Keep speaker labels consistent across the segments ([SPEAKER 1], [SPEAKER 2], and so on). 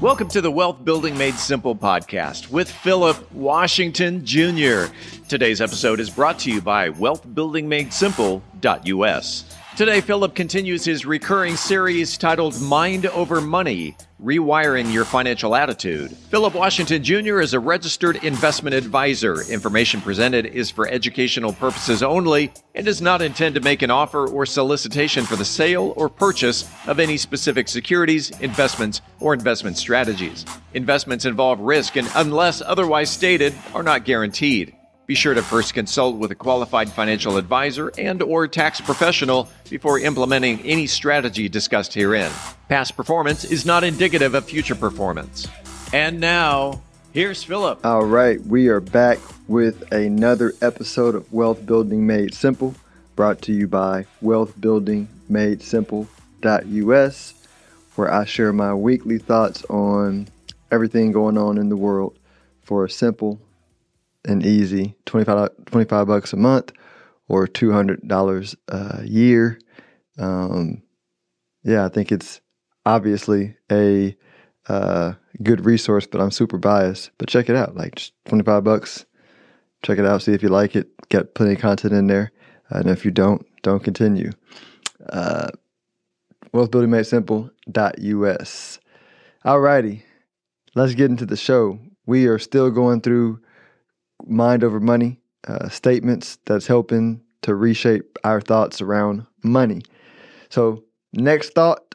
[SPEAKER 1] Welcome to the Wealth Building Made Simple podcast with Philip Washington Jr. Today's episode is brought to you by wealthbuildingmadesimple.us. Today, Philip continues his recurring series titled Mind Over Money Rewiring Your Financial Attitude. Philip Washington Jr. is a registered investment advisor. Information presented is for educational purposes only and does not intend to make an offer or solicitation for the sale or purchase of any specific securities, investments, or investment strategies. Investments involve risk and, unless otherwise stated, are not guaranteed. Be sure to first consult with a qualified financial advisor and or tax professional before implementing any strategy discussed herein. Past performance is not indicative of future performance. And now, here's Philip.
[SPEAKER 2] All right, we are back with another episode of Wealth Building Made Simple, brought to you by wealthbuildingmadesimple.us, where I share my weekly thoughts on everything going on in the world for a simple and easy 25, 25 bucks a month or $200 a year. Um, yeah, I think it's obviously a uh, good resource, but I'm super biased. But check it out, like just 25 bucks. Check it out, see if you like it. Got plenty of content in there. And if you don't, don't continue. Uh, wealthbuildingmadesimple.us. Alrighty, let's get into the show. We are still going through mind over money uh, statements that's helping to reshape our thoughts around money. So, next thought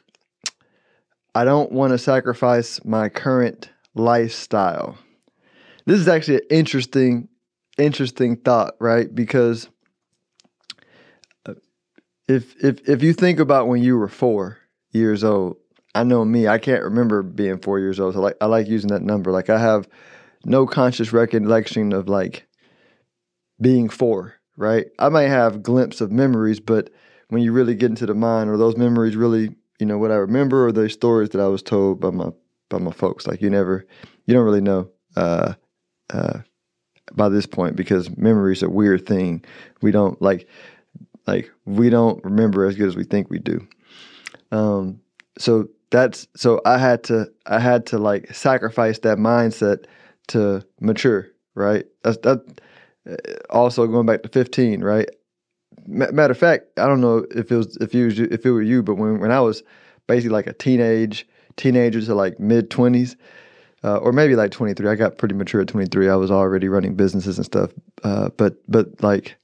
[SPEAKER 2] I don't want to sacrifice my current lifestyle. This is actually an interesting, interesting thought, right? Because uh, if if if you think about when you were four years old, I know me, I can't remember being four years old. So like I like using that number. Like I have no conscious recollection of like being four, right? I might have glimpse of memories, but when you really get into the mind, are those memories really, you know, what I remember, or those stories that I was told by my by my folks? Like you never, you don't really know uh, uh, by this point because memory is a weird thing. We don't like like we don't remember as good as we think we do. Um, so that's so I had to I had to like sacrifice that mindset to mature, right? That's that. Uh, also going back to fifteen, right? Matter of fact, I don't know if it was if you if it were you, but when when I was basically like a teenage teenager to like mid twenties, uh, or maybe like twenty three. I got pretty mature at twenty three. I was already running businesses and stuff, uh, but but like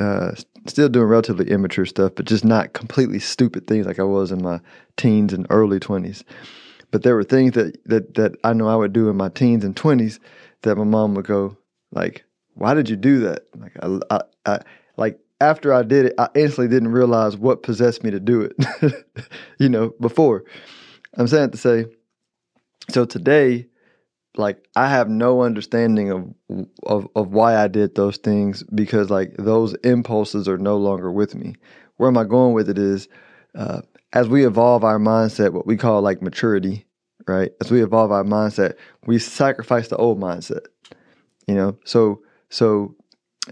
[SPEAKER 2] uh, still doing relatively immature stuff, but just not completely stupid things like I was in my teens and early twenties. But there were things that, that that I know I would do in my teens and twenties that my mom would go like, "Why did you do that?" Like I, I, I like after I did it, I instantly didn't realize what possessed me to do it. you know, before. I'm saying to say, so today, like I have no understanding of, of of why I did those things because like those impulses are no longer with me. Where am I going with it is uh, as we evolve our mindset, what we call like maturity, right? As we evolve our mindset, we sacrifice the old mindset. You know, so so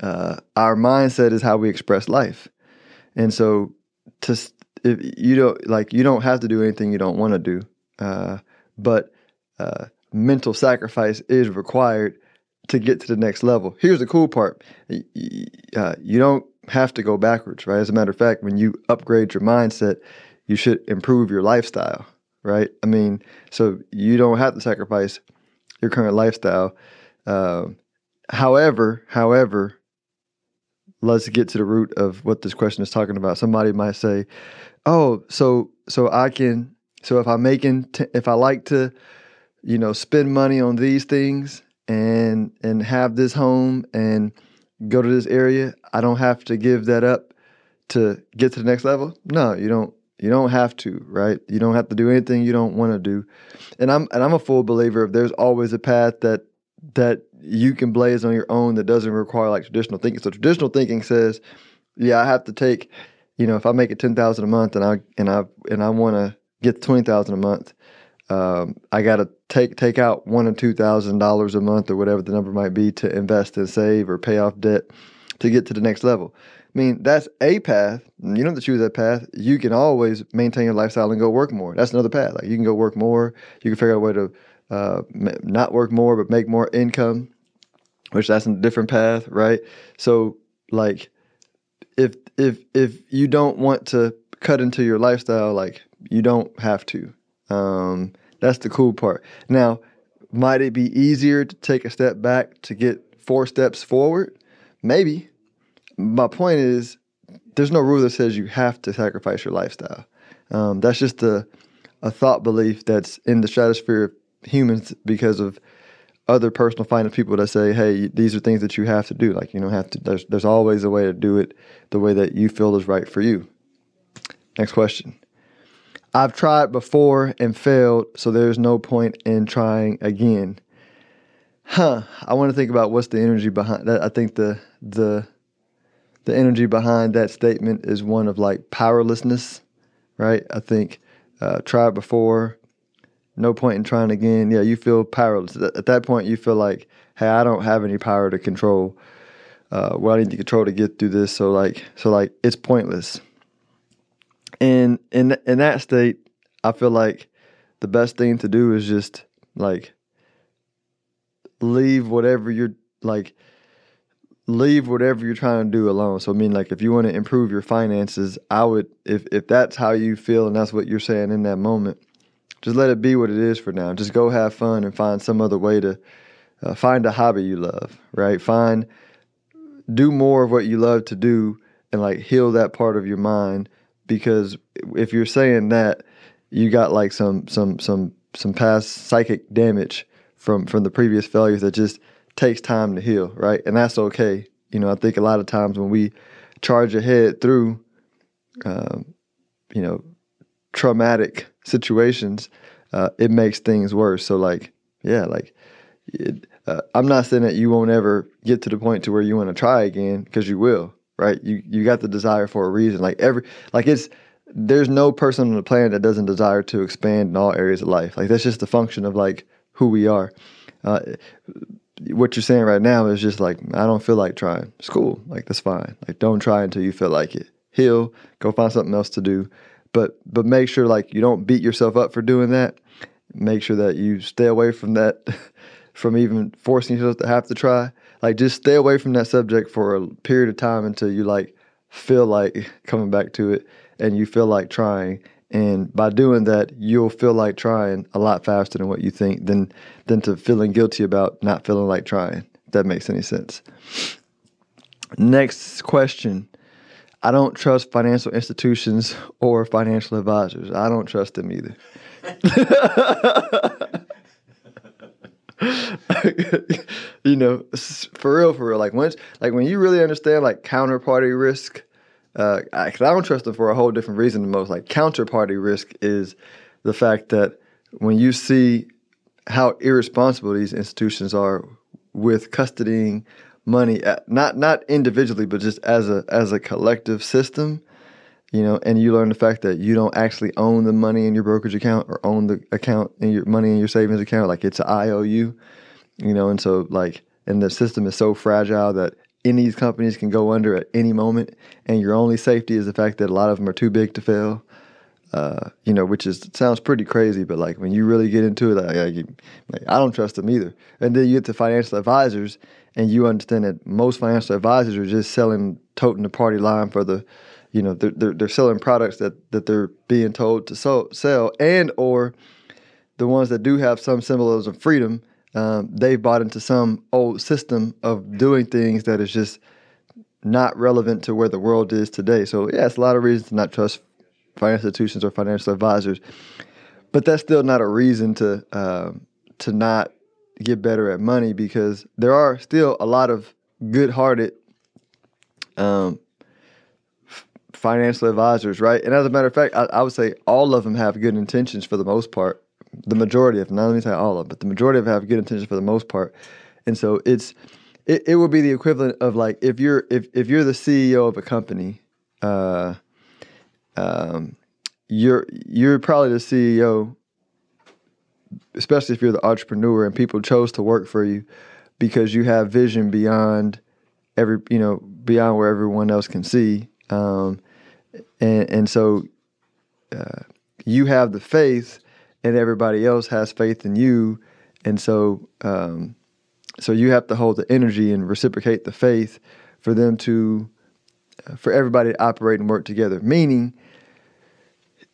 [SPEAKER 2] uh, our mindset is how we express life, and so to if you don't like you don't have to do anything you don't want to do, uh, but uh, mental sacrifice is required to get to the next level. Here's the cool part: uh, you don't have to go backwards, right? As a matter of fact, when you upgrade your mindset, you should improve your lifestyle, right? I mean, so you don't have to sacrifice your current lifestyle. Uh, however, however, let's get to the root of what this question is talking about. Somebody might say, "Oh, so so I can so if I'm making t- if I like to, you know, spend money on these things and and have this home and go to this area, I don't have to give that up to get to the next level." No, you don't you don't have to, right? You don't have to do anything you don't want to do. And I'm and I'm a full believer of there's always a path that that you can blaze on your own that doesn't require like traditional thinking. So traditional thinking says, yeah, I have to take, you know, if I make it ten thousand a month and I and I and I want to get twenty thousand a month, um, I got to take take out one or two thousand dollars a month or whatever the number might be to invest and save or pay off debt to get to the next level. I mean, that's a path. You don't have to choose that path. You can always maintain your lifestyle and go work more. That's another path. Like you can go work more. You can figure out a way to uh, not work more but make more income, which that's a different path, right? So like if if if you don't want to cut into your lifestyle, like you don't have to. Um, that's the cool part. Now, might it be easier to take a step back to get four steps forward? Maybe. My point is, there's no rule that says you have to sacrifice your lifestyle. Um, that's just a, a thought belief that's in the stratosphere of humans because of other personal finance people that say, "Hey, these are things that you have to do." Like you don't have to. There's there's always a way to do it the way that you feel is right for you. Next question. I've tried before and failed, so there's no point in trying again. Huh. I want to think about what's the energy behind that. I think the the the energy behind that statement is one of like powerlessness, right? I think uh, tried before, no point in trying again. Yeah, you feel powerless. At that point, you feel like, hey, I don't have any power to control uh, what I need to control to get through this. So like, so like, it's pointless. And in in that state, I feel like the best thing to do is just like leave whatever you're like leave whatever you're trying to do alone. So I mean like if you want to improve your finances, I would if if that's how you feel and that's what you're saying in that moment, just let it be what it is for now. Just go have fun and find some other way to uh, find a hobby you love, right? Find do more of what you love to do and like heal that part of your mind because if you're saying that you got like some some some some past psychic damage from from the previous failures that just takes time to heal, right? And that's okay. You know, I think a lot of times when we charge ahead through, um, you know, traumatic situations, uh, it makes things worse. So, like, yeah, like, it, uh, I'm not saying that you won't ever get to the point to where you want to try again because you will right? You you got the desire for a reason. Like every like it's there's no person on the planet that doesn't desire to expand in all areas of life. Like that's just the function of like who we are. Uh, what you're saying right now is just like I don't feel like trying. It's cool. like that's fine. Like don't try until you feel like it. Heal, go find something else to do. But but make sure like you don't beat yourself up for doing that. Make sure that you stay away from that, from even forcing yourself to have to try like just stay away from that subject for a period of time until you like feel like coming back to it and you feel like trying and by doing that you'll feel like trying a lot faster than what you think than than to feeling guilty about not feeling like trying if that makes any sense. Next question. I don't trust financial institutions or financial advisors. I don't trust them either. You know, for real, for real. Like once, like when you really understand like counterparty risk, uh, I, don't trust them for a whole different reason. than most like counterparty risk is the fact that when you see how irresponsible these institutions are with custodying money, at, not not individually, but just as a as a collective system, you know, and you learn the fact that you don't actually own the money in your brokerage account or own the account in your money in your savings account, like it's an IOU, you know, and so like, and the system is so fragile that any of these companies can go under at any moment, and your only safety is the fact that a lot of them are too big to fail. Uh, you know, which is sounds pretty crazy, but like when you really get into it, like, like, like I don't trust them either. And then you get to financial advisors, and you understand that most financial advisors are just selling, toting the party line for the you know they're, they're, they're selling products that that they're being told to so, sell and or the ones that do have some symbols of freedom um, they've bought into some old system of doing things that is just not relevant to where the world is today so yeah it's a lot of reasons to not trust financial institutions or financial advisors but that's still not a reason to uh, to not get better at money because there are still a lot of good-hearted um, financial advisors, right? And as a matter of fact, I, I, would say all of them have good intentions for the most part. The majority of not let me say all of but the majority of have good intentions for the most part. And so it's it, it would be the equivalent of like if you're if, if you're the CEO of a company, uh, um, you're you're probably the CEO, especially if you're the entrepreneur and people chose to work for you because you have vision beyond every you know beyond where everyone else can see. Um, and and so uh, you have the faith, and everybody else has faith in you, and so um, so you have to hold the energy and reciprocate the faith for them to uh, for everybody to operate and work together. Meaning,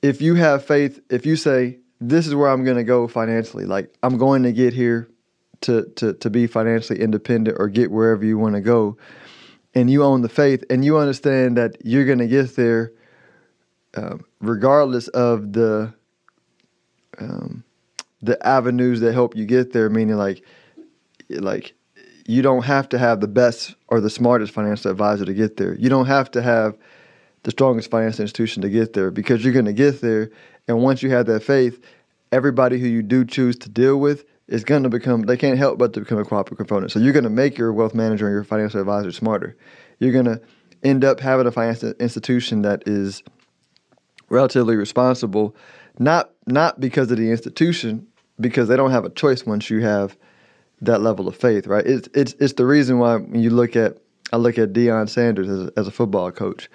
[SPEAKER 2] if you have faith, if you say this is where I'm going to go financially, like I'm going to get here to to to be financially independent or get wherever you want to go, and you own the faith and you understand that you're going to get there uh, regardless of the um, the avenues that help you get there meaning like like you don't have to have the best or the smartest financial advisor to get there. You don't have to have the strongest financial institution to get there because you're going to get there. And once you have that faith everybody who you do choose to deal with is going to become they can't help but to become a cooperative component so you're going to make your wealth manager and your financial advisor smarter. You're going to end up having a financial institution that is relatively responsible not not because of the institution because they don't have a choice once you have that level of faith right? It's it's it's the reason why when you look at I look at Deion Sanders as, as a football coach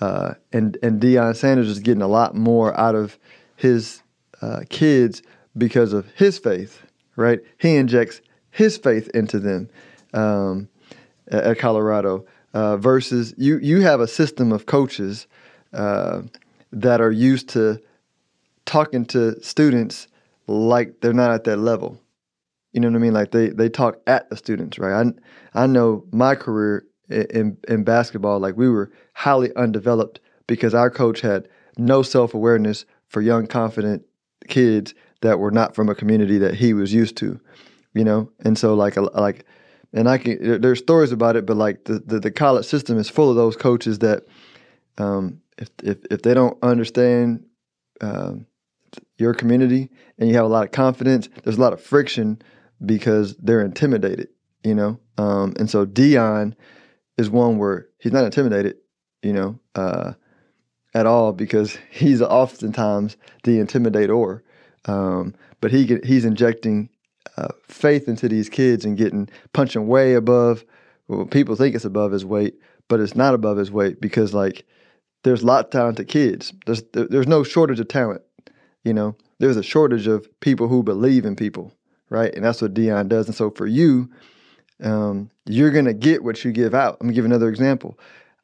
[SPEAKER 2] uh, and and Deion Sanders is getting a lot more out of his uh, kids because of his faith right? He injects his faith into them um, at, at Colorado uh, versus you you have a system of coaches uh, that are used to talking to students like they're not at that level. You know what I mean? Like they they talk at the students, right? I I know my career in in basketball, like we were highly undeveloped because our coach had no self awareness for young, confident kids that were not from a community that he was used to. You know, and so like like, and I can there's stories about it, but like the the, the college system is full of those coaches that um, if if if they don't understand um, your community and you have a lot of confidence, there's a lot of friction because they're intimidated, you know. Um, and so Deion is one where he's not intimidated, you know, uh, at all because he's oftentimes the intimidator. Um, but he he's injecting uh, faith into these kids and getting punching way above. Well, people think it's above his weight, but it's not above his weight because like there's a lot of talented kids. There's there's no shortage of talent. You know, there's a shortage of people who believe in people, right? And that's what Deion does. And so for you, um, you're gonna get what you give out. I'm gonna give another example.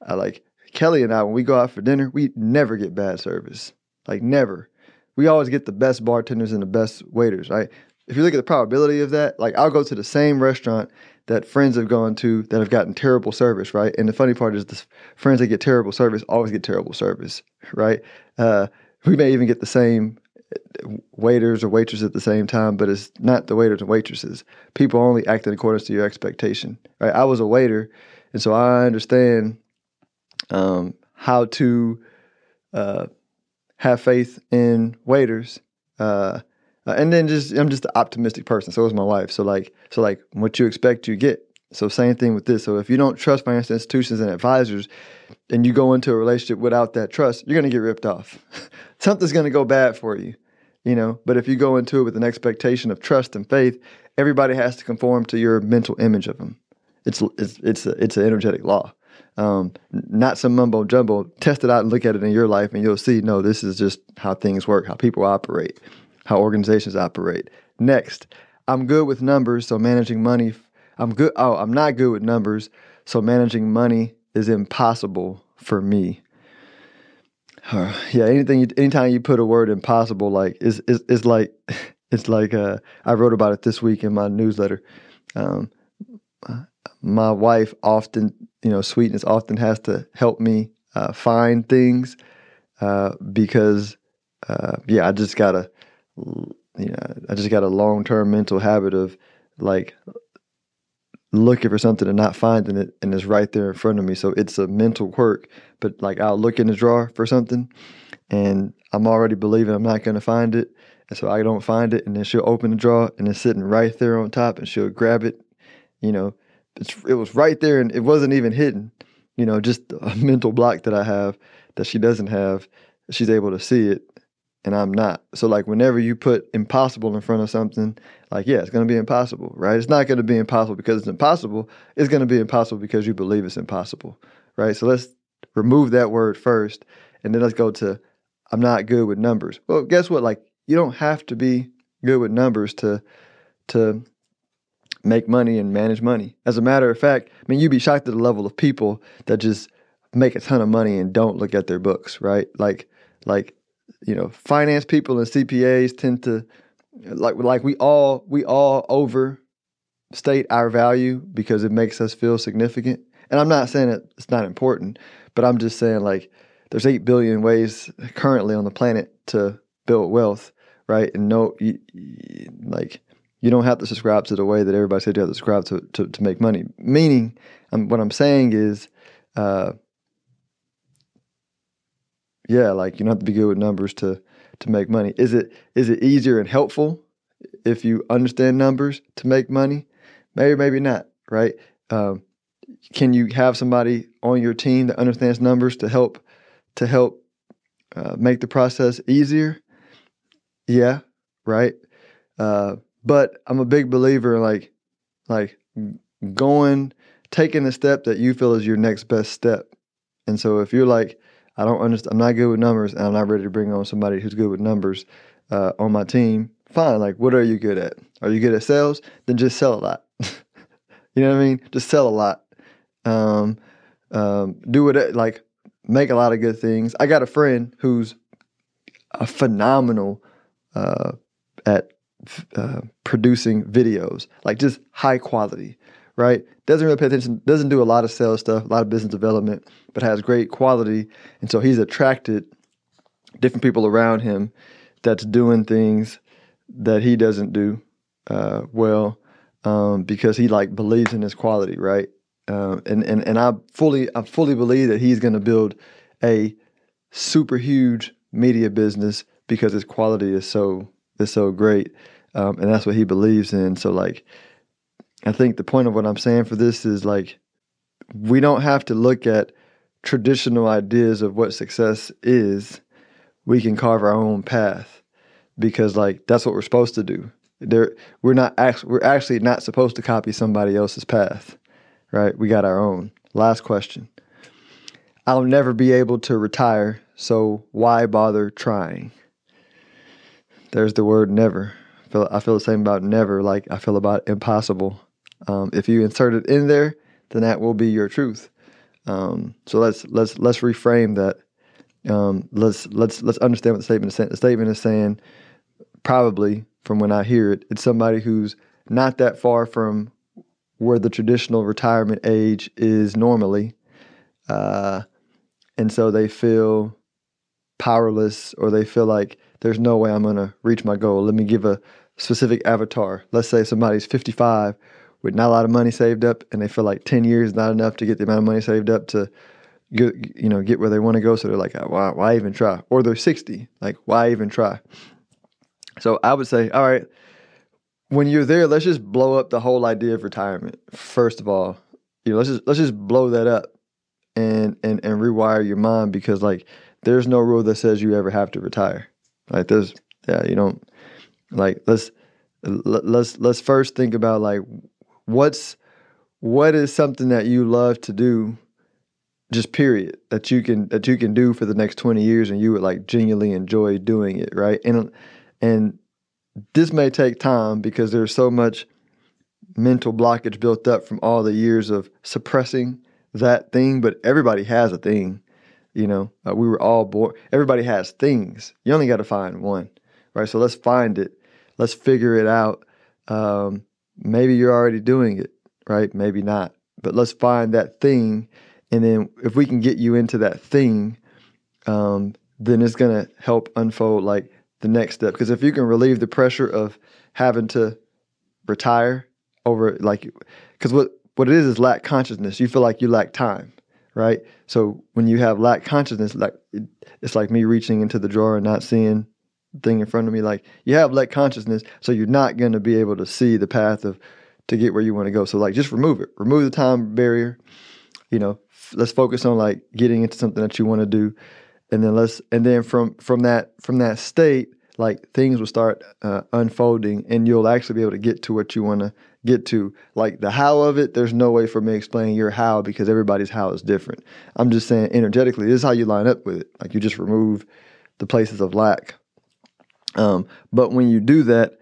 [SPEAKER 2] I like Kelly and I when we go out for dinner, we never get bad service. Like never. We always get the best bartenders and the best waiters, right? If you look at the probability of that, like I'll go to the same restaurant that friends have gone to that have gotten terrible service, right? And the funny part is the friends that get terrible service always get terrible service, right? Uh, we may even get the same waiters or waitresses at the same time, but it's not the waiters and waitresses. People only act in accordance to your expectation, right? I was a waiter, and so I understand um, how to uh, have faith in waiters. Uh, uh, and then just I'm just an optimistic person. So is my wife. So like so like what you expect you get. So same thing with this. So if you don't trust financial institutions and advisors, and you go into a relationship without that trust, you're gonna get ripped off. Something's gonna go bad for you, you know. But if you go into it with an expectation of trust and faith, everybody has to conform to your mental image of them. It's it's it's a, it's an energetic law. Um, not some mumbo jumbo. Test it out and look at it in your life, and you'll see. No, this is just how things work, how people operate how organizations operate. Next, I'm good with numbers, so managing money. I'm good. Oh, I'm not good with numbers, so managing money is impossible for me. Uh, yeah, anything. You, anytime you put a word impossible, like is is is like it's like uh, I wrote about it this week in my newsletter. Um, my wife often, you know, sweetness often has to help me uh, find things uh, because, uh, yeah, I just gotta you know, I just got a long term mental habit of like looking for something and not finding it and it's right there in front of me. So it's a mental quirk. But like I'll look in the drawer for something and I'm already believing I'm not gonna find it. And so I don't find it and then she'll open the drawer and it's sitting right there on top and she'll grab it. You know, it was right there and it wasn't even hidden. You know, just a mental block that I have that she doesn't have. She's able to see it and I'm not. So like whenever you put impossible in front of something, like yeah, it's going to be impossible, right? It's not going to be impossible because it's impossible. It's going to be impossible because you believe it's impossible, right? So let's remove that word first, and then let's go to I'm not good with numbers. Well, guess what? Like you don't have to be good with numbers to to make money and manage money. As a matter of fact, I mean, you'd be shocked at the level of people that just make a ton of money and don't look at their books, right? Like, like, you know, finance people and CPAs tend to like like we all we all overstate our value because it makes us feel significant. And I'm not saying it's not important, but I'm just saying like there's eight billion ways currently on the planet to build wealth, right? And no, you, you, like you don't have to subscribe to the way that everybody said you have to subscribe to to, to make money. Meaning, um, what I'm saying is, uh, yeah, like you don't have to be good with numbers to to make money. Is it is it easier and helpful if you understand numbers to make money? Maybe, maybe not. Right? Um, can you have somebody on your team that understands numbers to help to help uh, make the process easier? Yeah, right. Uh, but I'm a big believer in like like going taking the step that you feel is your next best step. And so if you're like, I don't understand, I'm not good with numbers, and I'm not ready to bring on somebody who's good with numbers uh, on my team. Fine, like what are you good at? Are you good at sales? Then just sell a lot. you know what I mean? Just sell a lot. Um, um, do it like make a lot of good things. I got a friend who's a phenomenal uh, at uh, producing videos, like just high quality, right? Doesn't really pay attention, doesn't do a lot of sales stuff, a lot of business development, but has great quality. And so he's attracted different people around him that's doing things that he doesn't do uh, well um, because he like believes in his quality, right? Uh, and and and I fully I fully believe that he's going to build a super huge media business because his quality is so is so great, um, and that's what he believes in. So like, I think the point of what I'm saying for this is like, we don't have to look at traditional ideas of what success is. We can carve our own path because like that's what we're supposed to do. There, we're not actually we're actually not supposed to copy somebody else's path right? We got our own. Last question. I'll never be able to retire, so why bother trying? There's the word never. I feel, I feel the same about never, like I feel about impossible. Um, if you insert it in there, then that will be your truth. Um, so let's let's let's reframe that. Um, let's let's let's understand what the statement is saying. The statement is saying, probably from when I hear it, it's somebody who's not that far from where the traditional retirement age is normally. Uh, and so they feel powerless or they feel like there's no way I'm going to reach my goal. Let me give a specific avatar. Let's say somebody's 55 with not a lot of money saved up and they feel like 10 years is not enough to get the amount of money saved up to get, you know, get where they want to go. So they're like, oh, why, why even try? Or they're 60, like, why even try? So I would say, all right, when you're there, let's just blow up the whole idea of retirement. First of all, you know, let's just let's just blow that up and and and rewire your mind because like there's no rule that says you ever have to retire. Like there's yeah, you don't like let's let's let's first think about like what's what is something that you love to do just period that you can that you can do for the next 20 years and you would like genuinely enjoy doing it right and and this may take time because there's so much mental blockage built up from all the years of suppressing that thing, but everybody has a thing. You know, uh, we were all born, everybody has things. You only got to find one, right? So let's find it. Let's figure it out. Um, maybe you're already doing it, right? Maybe not. But let's find that thing. And then if we can get you into that thing, um, then it's going to help unfold like the next step. Because if you can relieve the pressure of having to retire over like, because what what it is is lack consciousness. You feel like you lack time, right? So when you have lack consciousness, like it's like me reaching into the drawer and not seeing thing in front of me. Like you have lack consciousness, so you're not going to be able to see the path of to get where you want to go. So like just remove it, remove the time barrier. You know, let's focus on like getting into something that you want to do and then let's and then from from that from that state like things will start uh, unfolding and you'll actually be able to get to what you want to get to like the how of it there's no way for me explaining your how because everybody's how is different i'm just saying energetically this is how you line up with it like you just remove the places of lack um, but when you do that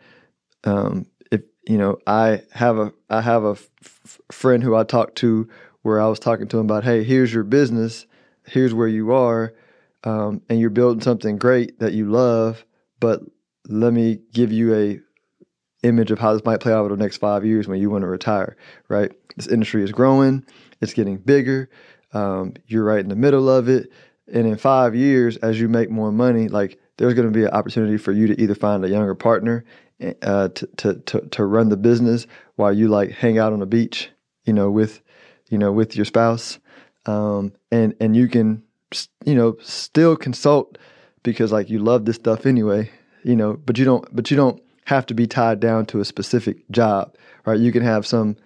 [SPEAKER 2] um, if you know, I have a I have a f- friend who I talked to where I was talking to him about, hey, here's your business, here's where you are, um, and you're building something great that you love, but let me give you a image of how this might play out over the next five years when you want to retire. Right, this industry is growing, it's getting bigger. Um, you're right in the middle of it, and in five years, as you make more money, like there's going to be an opportunity for you to either find a younger partner uh, to, to, to, to run the business while you like hang out on the beach, you know, with, you know, with your spouse. Um, and, and you can, you know, still consult because like you love this stuff anyway, you know, but you don't, but you don't have to be tied down to a specific job, right? You can have some,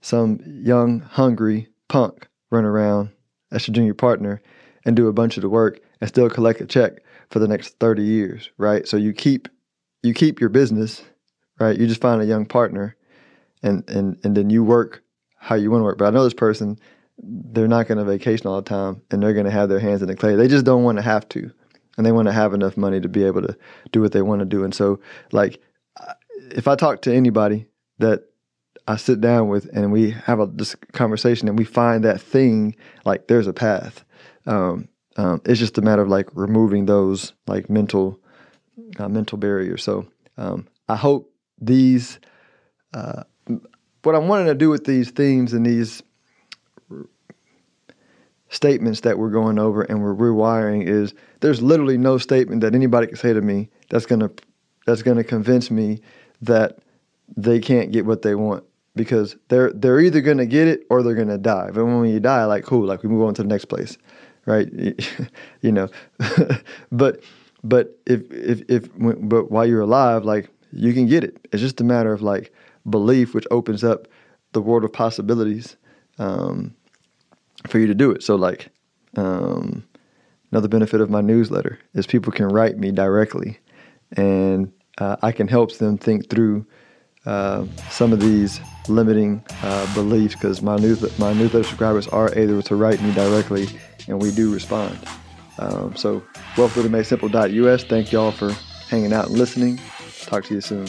[SPEAKER 2] some young, hungry punk run around as your junior partner and do a bunch of the work and still collect a check for the next 30 years, right? So you keep you keep your business, right? You just find a young partner and and and then you work how you want to work. But I know this person, they're not going to vacation all the time and they're going to have their hands in the clay. They just don't want to have to. And they want to have enough money to be able to do what they want to do. And so like if I talk to anybody that I sit down with and we have a this conversation and we find that thing like there's a path. Um, um, it's just a matter of like removing those like mental uh, mental barriers. So um, I hope these uh, what I'm wanting to do with these themes and these statements that we're going over and we're rewiring is there's literally no statement that anybody can say to me that's gonna that's gonna convince me that they can't get what they want because they're they're either gonna get it or they're gonna die. But when you die, like cool, like we move on to the next place right? you know, but but if if if but while you're alive, like you can get it. It's just a matter of like belief, which opens up the world of possibilities um, for you to do it. So like um, another benefit of my newsletter is people can write me directly, and uh, I can help them think through. Uh, some of these limiting uh, beliefs because my news my newsletter subscribers are able to write me directly and we do respond. Um, so, welcome to MadeSimple.us. Thank y'all for hanging out and listening. Talk to you soon.